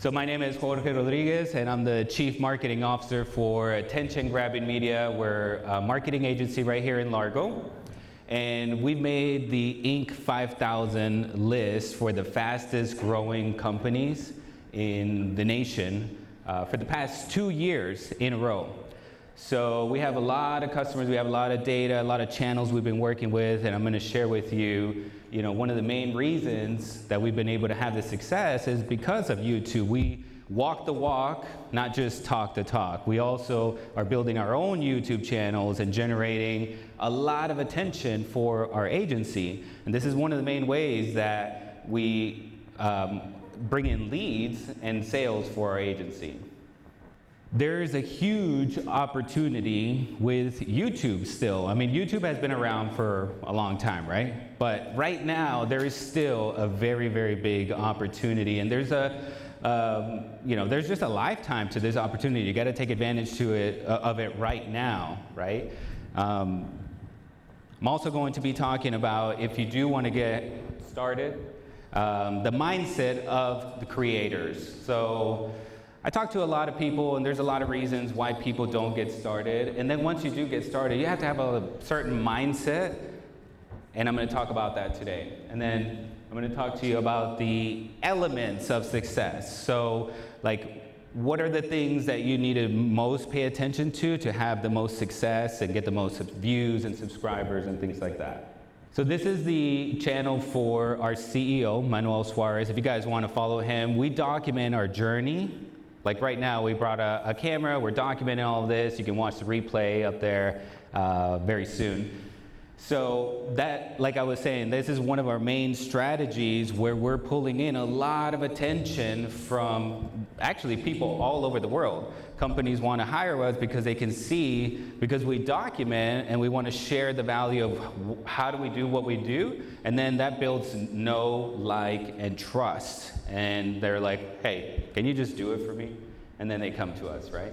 So my name is Jorge Rodriguez, and I'm the Chief Marketing Officer for Attention Grabbing Media. We're a marketing agency right here in Largo. And we've made the Inc. 5000 list for the fastest growing companies in the nation uh, for the past two years in a row. So we have a lot of customers, we have a lot of data, a lot of channels we've been working with, and I'm going to share with you, you know, one of the main reasons that we've been able to have this success is because of YouTube. We walk the walk, not just talk the talk. We also are building our own YouTube channels and generating a lot of attention for our agency. And this is one of the main ways that we um, bring in leads and sales for our agency. There is a huge opportunity with YouTube still. I mean, YouTube has been around for a long time, right? But right now, there is still a very, very big opportunity. And there's a, um, you know, there's just a lifetime to this opportunity. You got to take advantage to it, uh, of it right now, right? Um, I'm also going to be talking about if you do want to get started, um, the mindset of the creators. So I talk to a lot of people, and there's a lot of reasons why people don't get started. And then once you do get started, you have to have a certain mindset, and I'm going to talk about that today. And then I'm going to talk to you about the elements of success. So, like, what are the things that you need to most pay attention to to have the most success and get the most views and subscribers and things like that? So this is the channel for our CEO, Manuel Suarez. If you guys want to follow him, we document our journey like right now, we brought a, a, camera, we're documenting all of this. You can watch the replay up there uh, very soon. So, that, like I was saying, this is one of our main strategies where we're pulling in a lot of attention from actually people all over the world. Companies want to hire us because they can see, because we document and we want to share the value of how do we do what we do, and then that builds know, like, and trust. And they're like, hey, can you just do it for me? And then they come to us, right?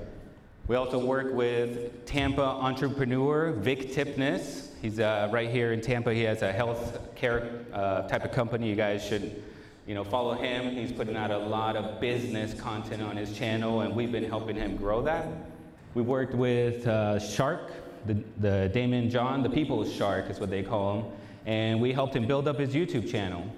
We also work with Tampa entrepreneur Vic Tipness. He's uh, right here in Tampa. He has a health care uh, type of company. You guys should, you know, follow him. He's putting out a lot of business content on his channel, and we've been helping him grow that. We worked with uh, Shark, the, the Daymond John, the People's Shark is what they call him, and we helped him build up his YouTube channel.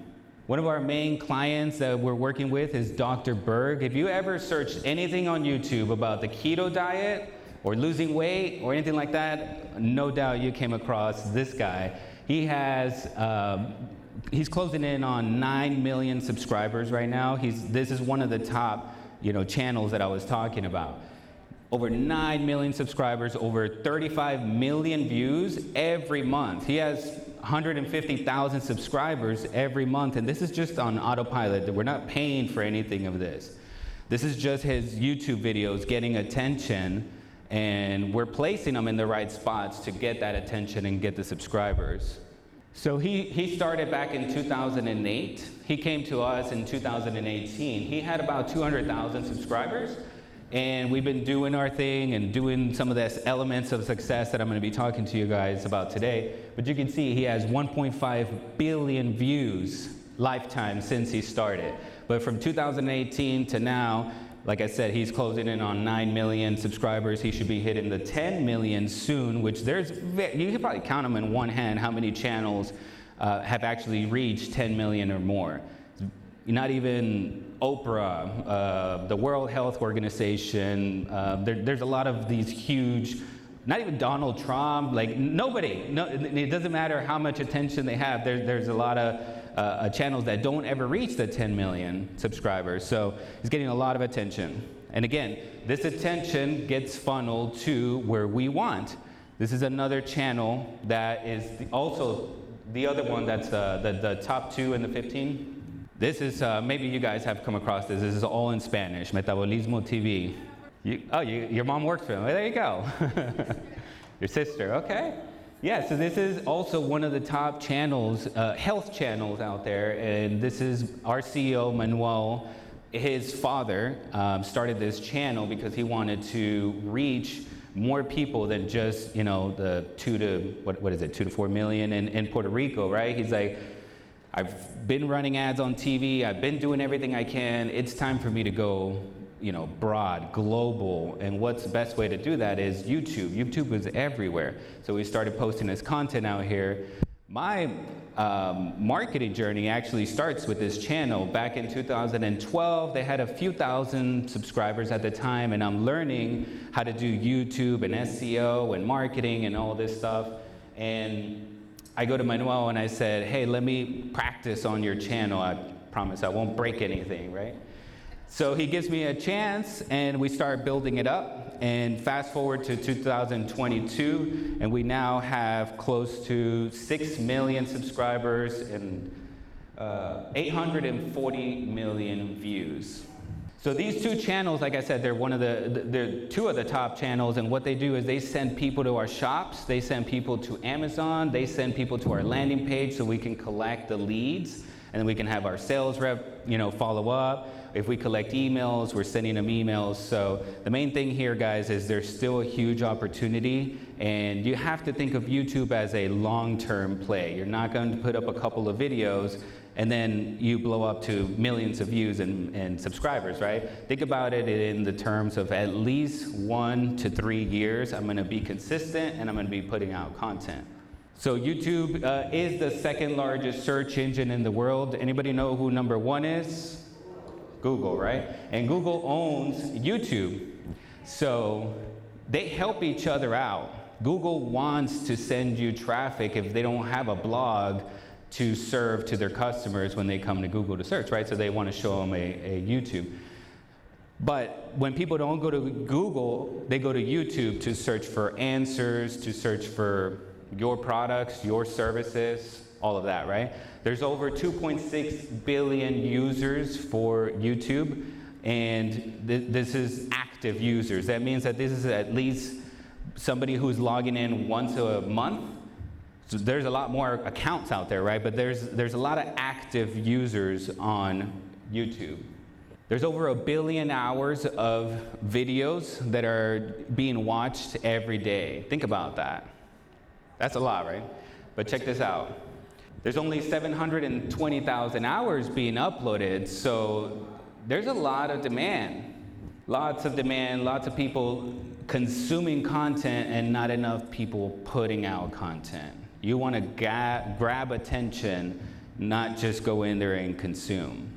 One of our main clients that we're working with is Dr. Berg. If you ever searched anything on YouTube about the keto diet, or losing weight or anything like that, no doubt you came across this guy. He has, um, he's closing in on 9 million subscribers right now. He's, this is one of the top, you know, channels that I was talking about. Over 9 million subscribers, over 35 million views every month. He has 150,000 subscribers every month, and this is just on autopilot. We're not paying for anything of this. This is just his YouTube videos getting attention and we're placing them in the right spots to get that attention and get the subscribers. So he, he started back in 2008. He came to us in 2018. He had about 200,000 subscribers, and we've been doing our thing and doing some of the elements of success that I'm going to be talking to you guys about today. But you can see he has 1.5 billion views lifetime since he started. But from 2018 to now, like I said, he's closing in on 9 million subscribers. He should be hitting the 10 million soon, which there's, you can probably count them in one hand how many channels uh, have actually reached 10 million or more. Not even Oprah, uh, the World Health Organization, uh, there, there's a lot of these huge, not even Donald Trump, like nobody, no, it doesn't matter how much attention they have, there, there's a lot of uh, channels that don't ever reach the 10 million subscribers. So he's getting a lot of attention. And again, this attention gets funneled to where we want. This is another channel that is also the other one that's uh, the, the top two in the 15. This is, uh, maybe you guys have come across this. This is all in Spanish, Metabolismo TV. You, oh, you, your mom works for them. Well, there you go. your sister, okay. Yeah, so this is also one of the top channels, uh, health channels out there, and this is our CEO, Manuel. His father um, started this channel because he wanted to reach more people than just, you know, the two to, what, what is it, two to four million in, in Puerto Rico, right? He's like, I've been running ads on TV, I've been doing everything I can. It's time for me to go, you know, broad, global. And what's the best way to do that is YouTube. YouTube is everywhere. So we started posting this content out here. My um, marketing journey actually starts with this channel. Back in 2012, they had a few thousand subscribers at the time, and I'm learning how to do YouTube and SEO and marketing and all this stuff. And I go to Manuel and I said, hey, let me practice on your channel. I promise I won't break anything, right? So he gives me a chance and we start building it up. And fast forward to 2022, and we now have close to 6 million subscribers and uh, 840 million views. So these two channels, like I said, they're one of the, they're two of the top channels, and what they do is they send people to our shops, they send people to Amazon, they send people to our landing page so we can collect the leads, and then we can have our sales rep, you know, follow up. If we collect emails, we're sending them emails. So the main thing here, guys, is there's still a huge opportunity, and you have to think of YouTube as a long-term play. You're not going to put up a couple of videos and then you blow up to millions of views and, and, subscribers, right? Think about it in the terms of at least one to three years. I'm gonna be consistent and I'm gonna be putting out content. So YouTube uh, is the second largest search engine in the world. Anybody know who number one is? Google, right? And Google owns YouTube. So they help each other out. Google wants to send you traffic if they don't have a blog to serve to their customers when they come to Google to search, right? So they want to show them a, a YouTube. But when people don't go to Google, they go to YouTube to search for answers, to search for your products, your services, all of that, right? There's over 2.6 billion users for YouTube, and th- this is active users. That means that this is at least somebody who's logging in once a month so there's a lot more accounts out there, right? But there's, there's a lot of active users on YouTube. There's over a billion hours of videos that are being watched every day. Think about that. That's a lot, right? But check this out. There's only 720,000 hours being uploaded, so there's a lot of demand. Lots of demand, lots of people consuming content, and not enough people putting out content. You want to ga- grab attention, not just go in there and consume.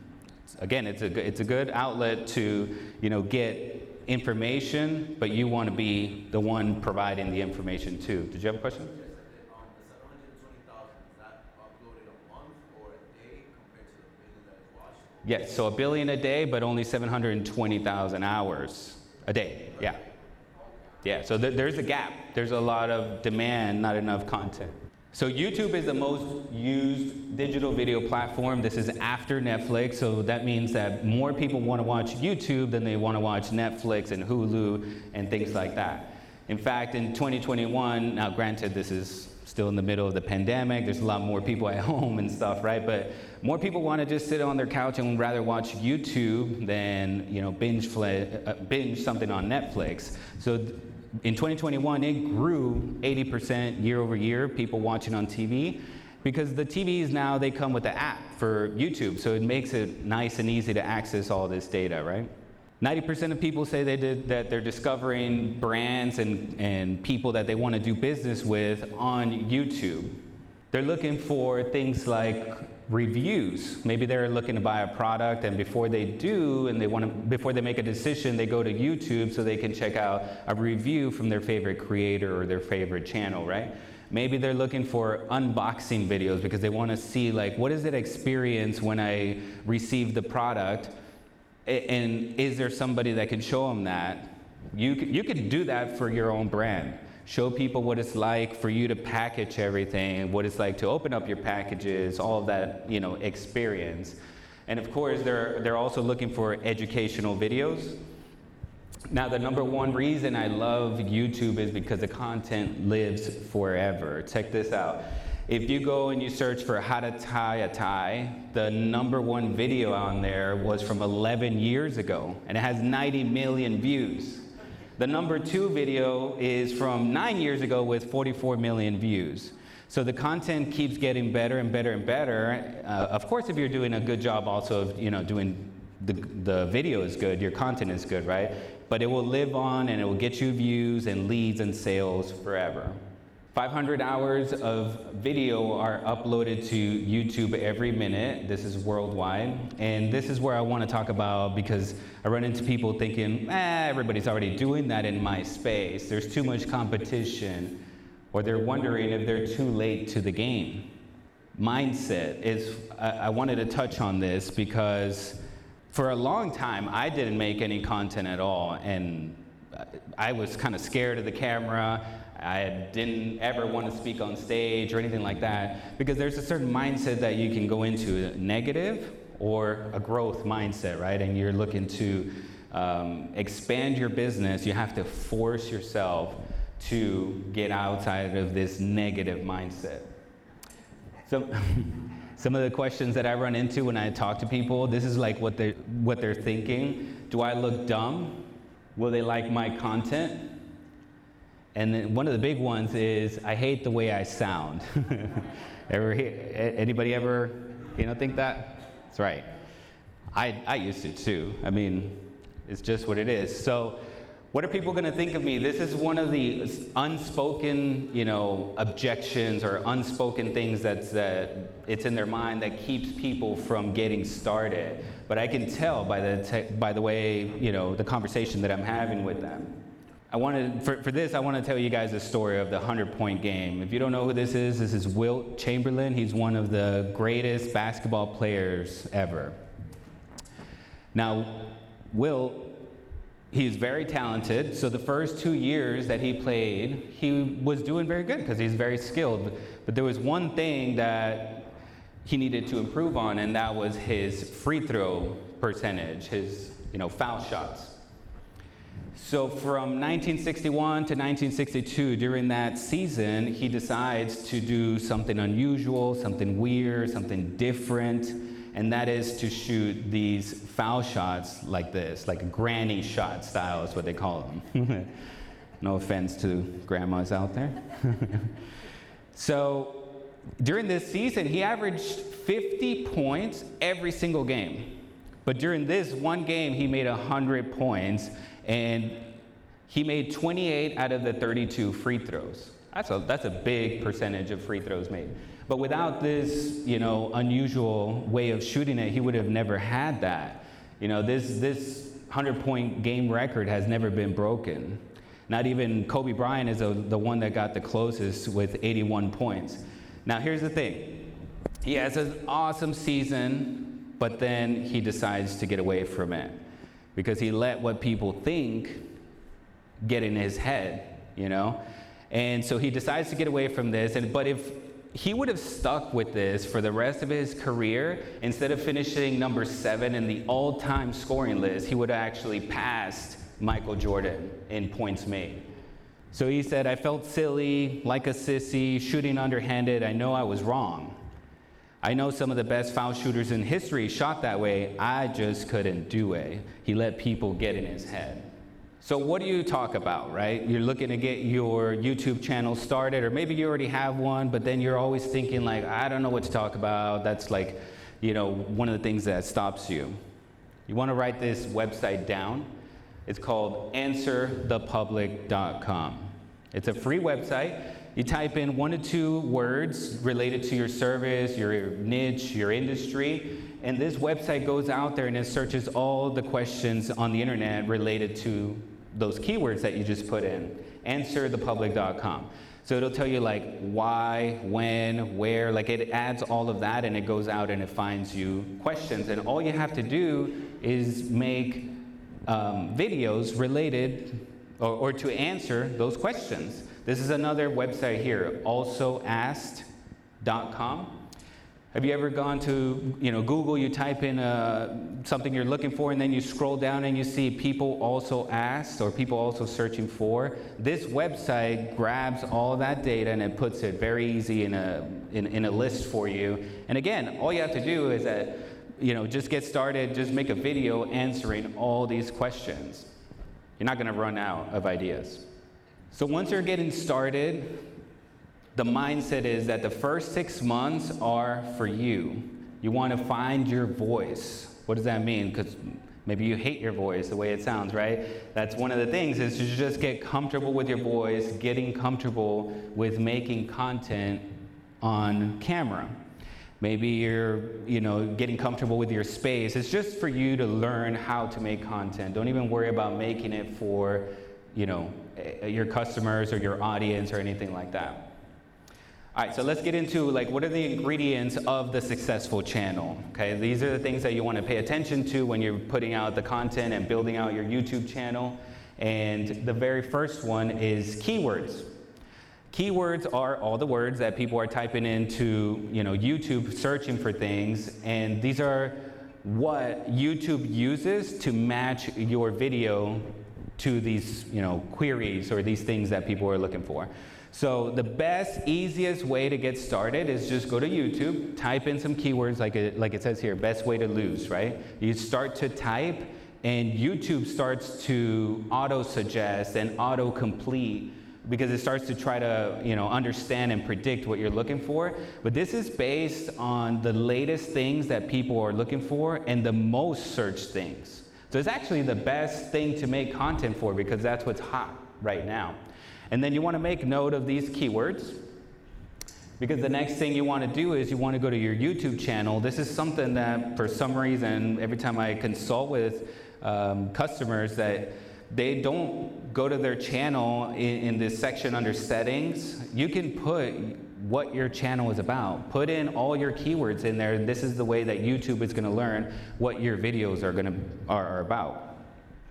Again, it's a, it's a good outlet to you know, get information, but you want to be the one providing the information too. Did you have a question? Yes, so a billion a day, but only 720,000 hours a day. Yeah. Yeah, so th- there's a gap. There's a lot of demand, not enough content. So YouTube is the most used digital video platform. This is after Netflix, so that means that more people want to watch YouTube than they want to watch Netflix and Hulu and things like that. In fact, in 2021, now granted this is still in the middle of the pandemic, there's a lot more people at home and stuff, right? But more people want to just sit on their couch and rather watch YouTube than, you know, binge, uh, binge something on Netflix. So in 2021, it grew 80% year over year, people watching on TV, because the TVs now, they come with the app for YouTube, so it makes it nice and easy to access all this data, right? 90% of people say they did, that they're discovering brands and, and people that they want to do business with on YouTube. They're looking for things like reviews. Maybe they're looking to buy a product, and before they do, and they want to, before they make a decision, they go to YouTube so they can check out a review from their favorite creator or their favorite channel, right? Maybe they're looking for unboxing videos because they want to see like what is it experience when I receive the product, and is there somebody that can show them that? You you can do that for your own brand show people what it's like for you to package everything, what it's like to open up your packages, all of that, you know, experience. And of course, they're, they're also looking for educational videos. Now, the number one reason I love YouTube is because the content lives forever. Check this out. If you go and you search for how to tie a tie, the number one video on there was from 11 years ago, and it has 90 million views. The number two video is from nine years ago with 44 million views. So the content keeps getting better and better and better. Uh, of course, if you're doing a good job also of, you know, doing the, the video is good, your content is good, right? But it will live on and it will get you views and leads and sales forever. 500 hours of video are uploaded to YouTube every minute. This is worldwide. And this is where I want to talk about because I run into people thinking, eh, everybody's already doing that in my space. There's too much competition. Or they're wondering if they're too late to the game. Mindset is, I, I wanted to touch on this because for a long time I didn't make any content at all. And I was kind of scared of the camera. I didn't ever want to speak on stage or anything like that because there's a certain mindset that you can go into, negative or a growth mindset, right? And you're looking to um, expand your business, you have to force yourself to get outside of this negative mindset. So, some of the questions that I run into when I talk to people, this is like what they're, what they're thinking. Do I look dumb? Will they like my content? And then one of the big ones is I hate the way I sound. ever anybody ever you know think that? That's right. I I used to too. I mean, it's just what it is. So what are people going to think of me? This is one of the unspoken, you know, objections or unspoken things that's that it's in their mind that keeps people from getting started. But I can tell by the te- by the way, you know, the conversation that I'm having with them. I wanted, for, for this, I want to tell you guys a story of the 100 point game. If you don't know who this is, this is Wilt Chamberlain. He's one of the greatest basketball players ever. Now, Wilt, he's very talented. So the first two years that he played, he was doing very good because he's very skilled. But there was one thing that he needed to improve on, and that was his free throw percentage, his you know, foul shots. So from 1961 to 1962, during that season, he decides to do something unusual, something weird, something different, and that is to shoot these foul shots like this, like granny shot style is what they call them. no offense to grandmas out there. so during this season, he averaged 50 points every single game. But during this one game, he made 100 points and he made 28 out of the 32 free throws. That's a, that's a big percentage of free throws made. But without this, you know, unusual way of shooting it, he would have never had that. You know, this, this 100-point game record has never been broken. Not even Kobe Bryant is a, the one that got the closest with 81 points. Now, here's the thing. He has an awesome season, but then he decides to get away from it because he let what people think get in his head, you know? And so he decides to get away from this. And, but if he would have stuck with this for the rest of his career, instead of finishing number seven in the all time scoring list, he would have actually passed Michael Jordan in points made. So he said, I felt silly, like a sissy, shooting underhanded. I know I was wrong. I know some of the best foul shooters in history shot that way. I just couldn't do it. He let people get in his head. So, what do you talk about, right? You're looking to get your YouTube channel started, or maybe you already have one, but then you're always thinking, like, I don't know what to talk about. That's like, you know, one of the things that stops you. You want to write this website down. It's called answerthepublic.com. It's a free website. You type in one to two words related to your service, your niche, your industry, and this website goes out there and it searches all the questions on the internet related to those keywords that you just put in. Answerthepublic.com. So it'll tell you like why, when, where, like it adds all of that and it goes out and it finds you questions. And all you have to do is make um, videos related or, or to answer those questions. This is another website here, alsoasked.com. Have you ever gone to, you know, Google, you type in uh, something you're looking for, and then you scroll down and you see people also asked or people also searching for? This website grabs all that data and it puts it very easy in a, in, in a list for you. And again, all you have to do is that, you know, just get started, just make a video answering all these questions. You're not going to run out of ideas. So once you're getting started, the mindset is that the first six months are for you. You want to find your voice. What does that mean? Because maybe you hate your voice the way it sounds, right? That's one of the things is to just get comfortable with your voice, getting comfortable with making content on camera. Maybe you're, you know, getting comfortable with your space. It's just for you to learn how to make content. Don't even worry about making it for, you know, eh, your customers or your audience or anything like that. All right, so let's get into like what are the ingredients of the successful channel? Okay, these are the things that you want to pay attention to when you're putting out the content and building out your YouTube channel. And the very first one is keywords. Keywords are all the words that people are typing into, you know, YouTube searching for things, and these are what YouTube uses to match your video to these, you know, queries or these things that people are looking for. So the best, easiest way to get started is just go to YouTube, type in some keywords like it, like it says here, best way to lose, right? You start to type and YouTube starts to auto suggest and auto complete because it starts to try to you know understand and predict what you're looking for but this is based on the latest things that people are looking for and the most searched things so it's actually the best thing to make content for because that's what's hot right now and then you want to make note of these keywords because the next thing you want to do is you want to go to your YouTube channel. This is something that, for some reason, every time I consult with um, customers, that they don't go to their channel in, in this section under settings. You can put what your channel is about. Put in all your keywords in there. This is the way that YouTube is going to learn what your videos are going to are, are about.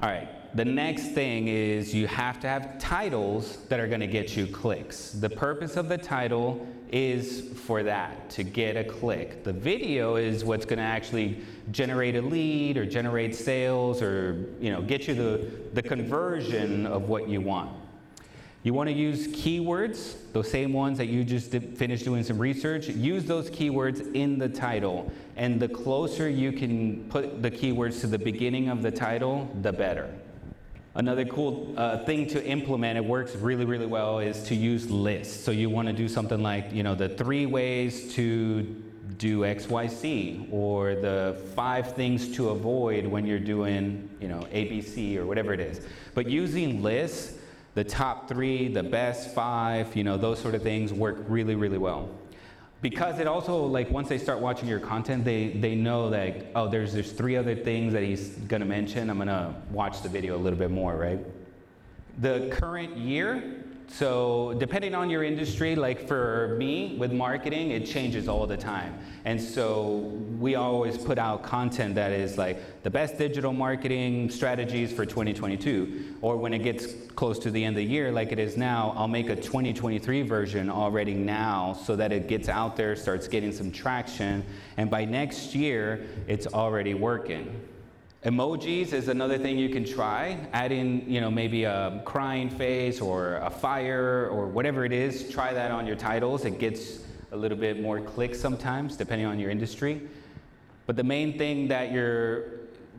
All right the next thing is you have to have titles that are going to get you clicks. The purpose of the title is for that, to get a click. The video is what's going to actually generate a lead or generate sales or you know get you the, the conversion of what you want. You want to use keywords, those same ones that you just did, finished doing some research. Use those keywords in the title. And the closer you can put the keywords to the beginning of the title, the better. Another cool uh, thing to implement, it works really, really well, is to use lists. So you want to do something like, you know, the three ways to do XYZ, or the five things to avoid when you're doing, you know, ABC or whatever it is. But using lists, the top three, the best five, you know, those sort of things work really, really well. Because it also like once they start watching your content they they know that oh there's there's three other things that he's to mention. I'm to watch the video a little bit more right? The current year so, depending on your industry, like for me with marketing, it changes all the time. And so, we always put out content that is like the best digital marketing strategies for 2022. Or when it gets close to the end of the year, like it is now, I'll make a 2023 version already now so that it gets out there, starts getting some traction, and by next year, it's already working. Emojis is another thing you can try. Add in, you know, maybe a crying face or a fire or whatever it is. Try that on your titles. It gets a little bit more clicks sometimes, depending on your industry. But the main thing that you're,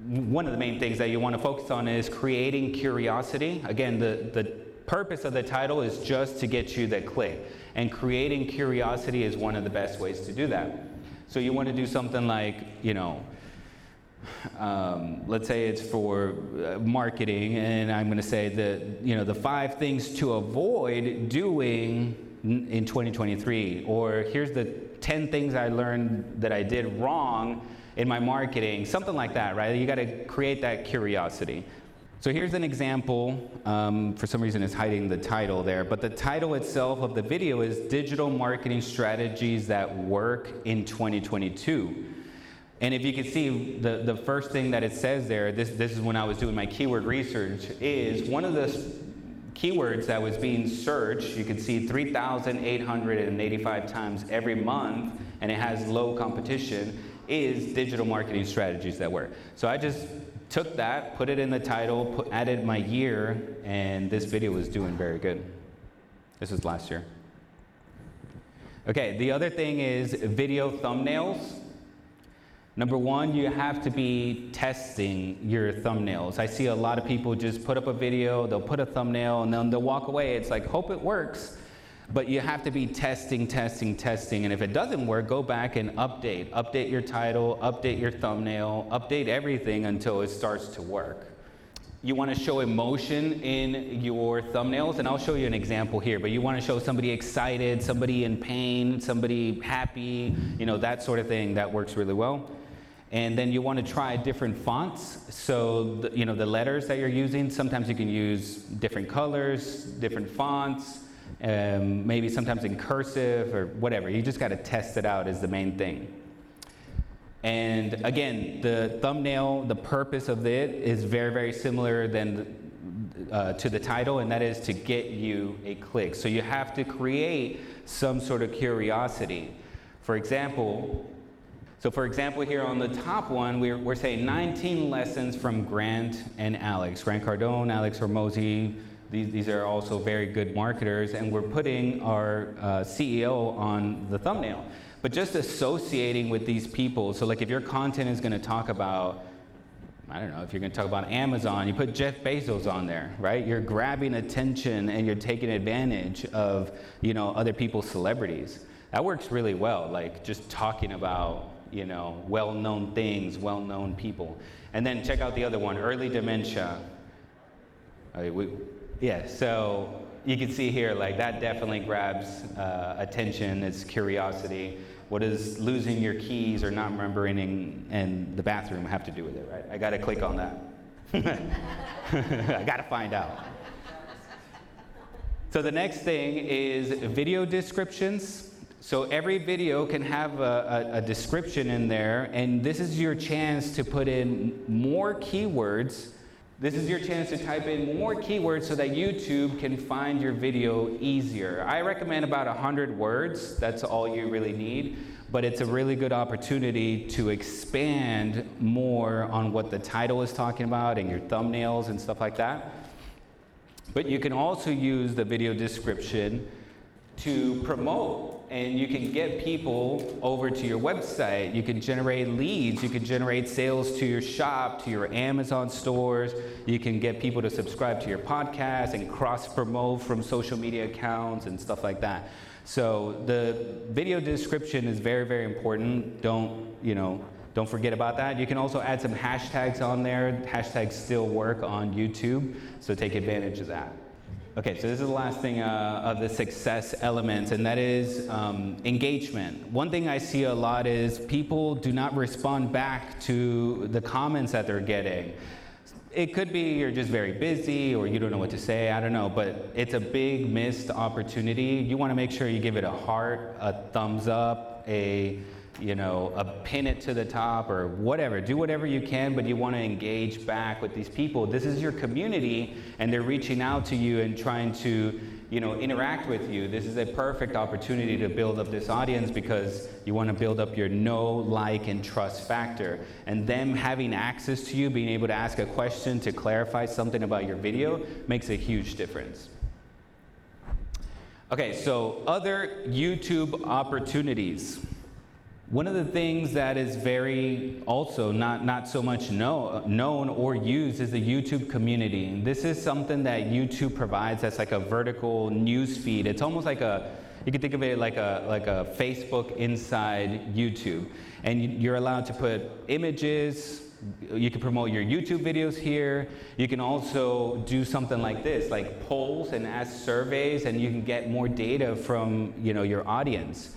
one of the main things that you want to focus on is creating curiosity. Again, the, the purpose of the title is just to get you that click. And creating curiosity is one of the best ways to do that. So you want to do something like, you know, um, let's say it's for uh, marketing, and I'm going to say that you know the five things to avoid doing in 2023, or here's the 10 things I learned that I did wrong in my marketing, something like that, right? You got to create that curiosity. So here's an example. Um, for some reason, it's hiding the title there, but the title itself of the video is Digital Marketing Strategies That Work in 2022. And if you can see, the, the first thing that it says there, this, this is when I was doing my keyword research, is one of the keywords that was being searched, you can see 3,885 times every month, and it has low competition, is digital marketing strategies that work. So I just took that, put it in the title, put, added my year, and this video was doing very good. This was last year. Okay, the other thing is video thumbnails. Number one, you have to be testing your thumbnails. I see a lot of people just put up a video, they'll put a thumbnail, and then they'll walk away. It's like, hope it works. but you have to be testing, testing, testing. And if it doesn't work, go back and update. Update your title, update your thumbnail, update everything until it starts to work. You want to show emotion in your thumbnails, and I'll show you an example here. But you want to show somebody excited, somebody in pain, somebody happy, you know, that sort of thing. That works really well. And then you want to try different fonts. So, the, you know, the letters that you're using, sometimes you can use different colors, different fonts, um, maybe sometimes in cursive or whatever. You just got to test it out, is the main thing. And again, the thumbnail, the purpose of it is very, very similar than uh, to the title, and that is to get you a click. So you have to create some sort of curiosity. For example, so, for example, here on the top one, we're, we're saying 19 lessons from Grant and Alex. Grant Cardone, Alex Hormozi, these, these are also very good marketers, and we're putting our uh, CEO on the thumbnail. But just associating with these people, so like if your content is gonna talk about, I don't know, if you're gonna talk about Amazon, you put Jeff Bezos on there, right? You're grabbing attention and you're taking advantage of, you know, other people's celebrities. That works really well, like just talking about you know, well-known things, well-known people. And then check out the other one, early dementia. we, yeah, so you can see here, like that definitely grabs uh, attention, it's curiosity. What does losing your keys or not remembering in, in the bathroom have to do with it, right? I gotta click on that. I gotta find out. So the next thing is video descriptions. So every video can have a, a, a, description in there, and this is your chance to put in more keywords. This is your chance to type in more keywords so that YouTube can find your video easier. I recommend about 100 words, that's all you really need, but it's a really good opportunity to expand more on what the title is talking about and your thumbnails and stuff like that. But you can also use the video description to promote and you can get people over to your website. You can generate leads. You can generate sales to your shop, to your Amazon stores. You can get people to subscribe to your podcast and cross promote from social media accounts and stuff like that. So the video description is very, very important. Don't, you know, don't forget about that. You can also add some hashtags on there. Hashtags still work on YouTube, so take advantage of that. Okay, so this is the last thing uh, of the success elements, and that is um, engagement. One thing I see a lot is people do not respond back to the comments that they're getting. It could be you're just very busy or you don't know what to say, I don't know, but it's a big missed opportunity. You want to make sure you give it a heart, a thumbs up, a you know, a pin it to the top or whatever. Do whatever you can, but you want to engage back with these people. This is your community, and they're reaching out to you and trying to, you know, interact with you. This is a perfect opportunity to build up this audience because you want to build up your know, like, and trust factor. And them having access to you, being able to ask a question to clarify something about your video, makes a huge difference. Okay, so other YouTube opportunities. One of the things that is very also not, not so much know, known or used is the YouTube community. This is something that YouTube provides that's like a vertical news feed. It's almost like a, you can think of it like a, like a Facebook inside YouTube. And you're allowed to put images, you can promote your YouTube videos here. You can also do something like this, like polls and ask surveys, and you can get more data from you know, your audience.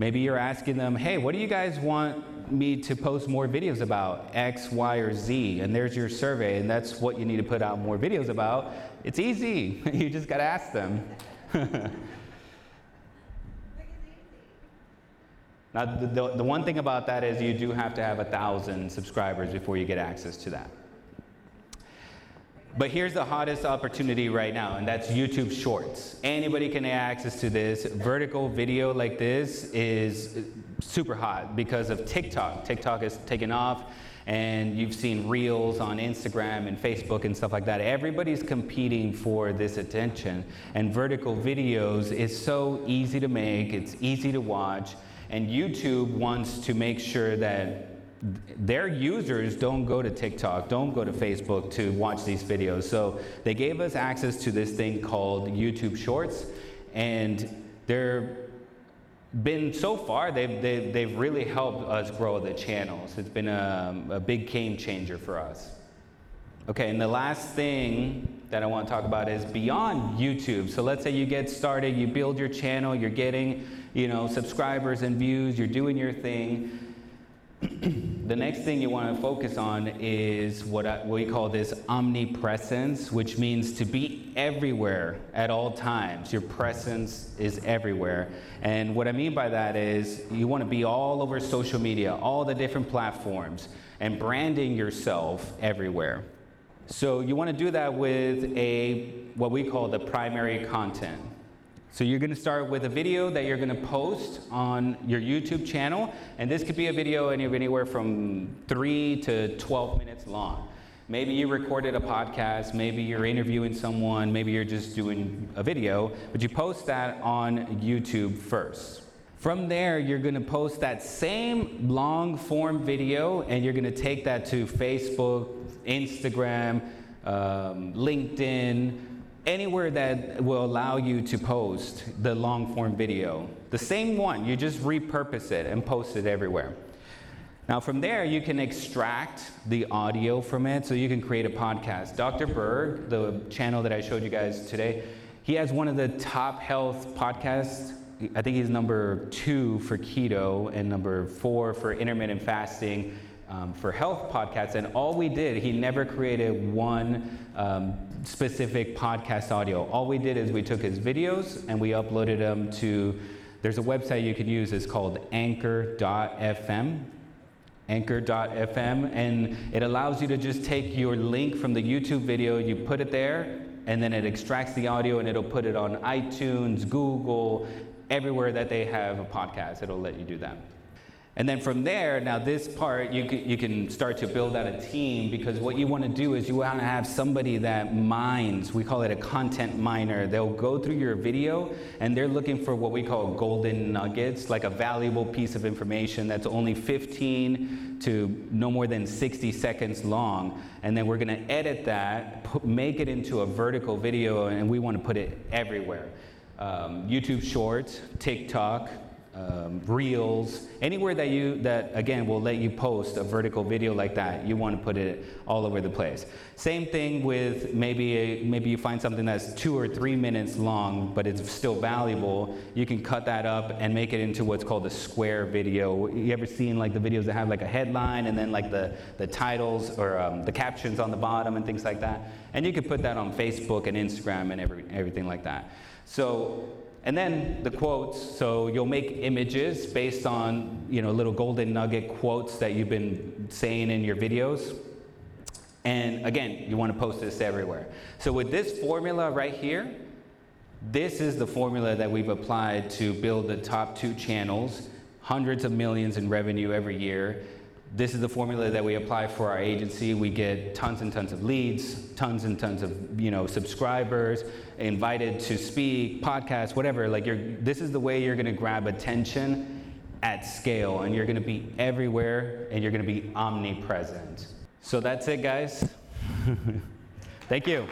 Maybe you're asking them, hey, what do you guys want me to post more videos about? X, Y, or Z. And there's your survey, and that's what you need to put out more videos about. It's easy. you just got to ask them. now, the, the, the one thing about that is you do have to have a thousand subscribers before you get access to that. But here's the hottest opportunity right now, and that's YouTube Shorts. Anybody can access to this. Vertical video like this is super hot because of TikTok. TikTok is taken off, and you've seen reels on Instagram and Facebook and stuff like that. Everybody's competing for this attention, and vertical videos is so easy to make, it's easy to watch, and YouTube wants to make sure that their users don't go to TikTok, don't go to Facebook to watch these videos. So they gave us access to this thing called YouTube Shorts, and they're been so far they've, they've, they've really helped us grow the channels. It's been a, a big game changer for us. Okay and the last thing that i want to talk about is beyond youtube. So let's say you get started you build your channel you're getting you know subscribers and views you're doing your thing the next thing you want to focus on is what, I, what we call this omnipresence, which means to be everywhere at all times. Your presence is everywhere. And what I mean by that is you want to be all over social media, all the different platforms, and branding yourself everywhere. So you want to do that with a what we call the primary content. So you're going to start with a video that you're going to post on your YouTube channel, and this could be a video anywhere from 3 to 12 minutes long. Maybe you recorded a podcast, maybe you're interviewing someone, maybe you're just doing a video, but you post that on YouTube first. From there, you're to post that same long form video and you're to take that to Facebook, Instagram, um, LinkedIn, anywhere that will allow you to post the long form video. The same one, you just repurpose it and post it everywhere. Now, from there, you can extract the audio from it so you can create a podcast. Dr. Berg, the channel that I showed you guys today, he has one of the top health podcasts. I think he's number two for keto and number four for intermittent fasting um, for health podcasts. And all we did, he never created one um, specific podcast audio. All we did is we took his videos and we uploaded them to, there's a website you can use, it's called anchor.fm. Anchor.fm, and it allows you to just take your link from the YouTube video, you put it there, and then it extracts the audio and it'll put it on iTunes, Google, everywhere that they have a podcast, it'll let you do that. And then from there, now this part, you can, you can start to build out a team because what you want to do is you want to have somebody that mines, we call it a content miner. They'll go through your video and they're looking for what we call golden nuggets, like a valuable piece of information that's only 15 to no more than 60 seconds long. And then we're going to edit that, make it into a vertical video, and we want to put it everywhere. Um, YouTube Shorts, TikTok, um, reels, anywhere that you that again will let you post a vertical video like that. You want to put it all over the place. Same thing with maybe a, maybe you find something that's two or three minutes long, but it's still valuable. You can cut that up and make it into what's called a square video. You ever seen like the videos that have like a headline and then like the the titles or um, the captions on the bottom and things like that? And you could put that on Facebook and Instagram and every, everything like that. So and then the quotes, so you'll make images based on, you know, little golden nugget quotes that you've been saying in your videos. And again, you want to post this everywhere. So with this formula right here, this is the formula that we've applied to build the top two channels, hundreds of millions in revenue every year, this is the formula that we apply for our agency. We get tons and tons of leads, tons and tons of you know subscribers, invited to speak, podcasts, whatever. Like you're, this is the way you're going to grab attention at scale, and you're going to be everywhere, and you're going to be omnipresent. So that's it, guys. Thank you.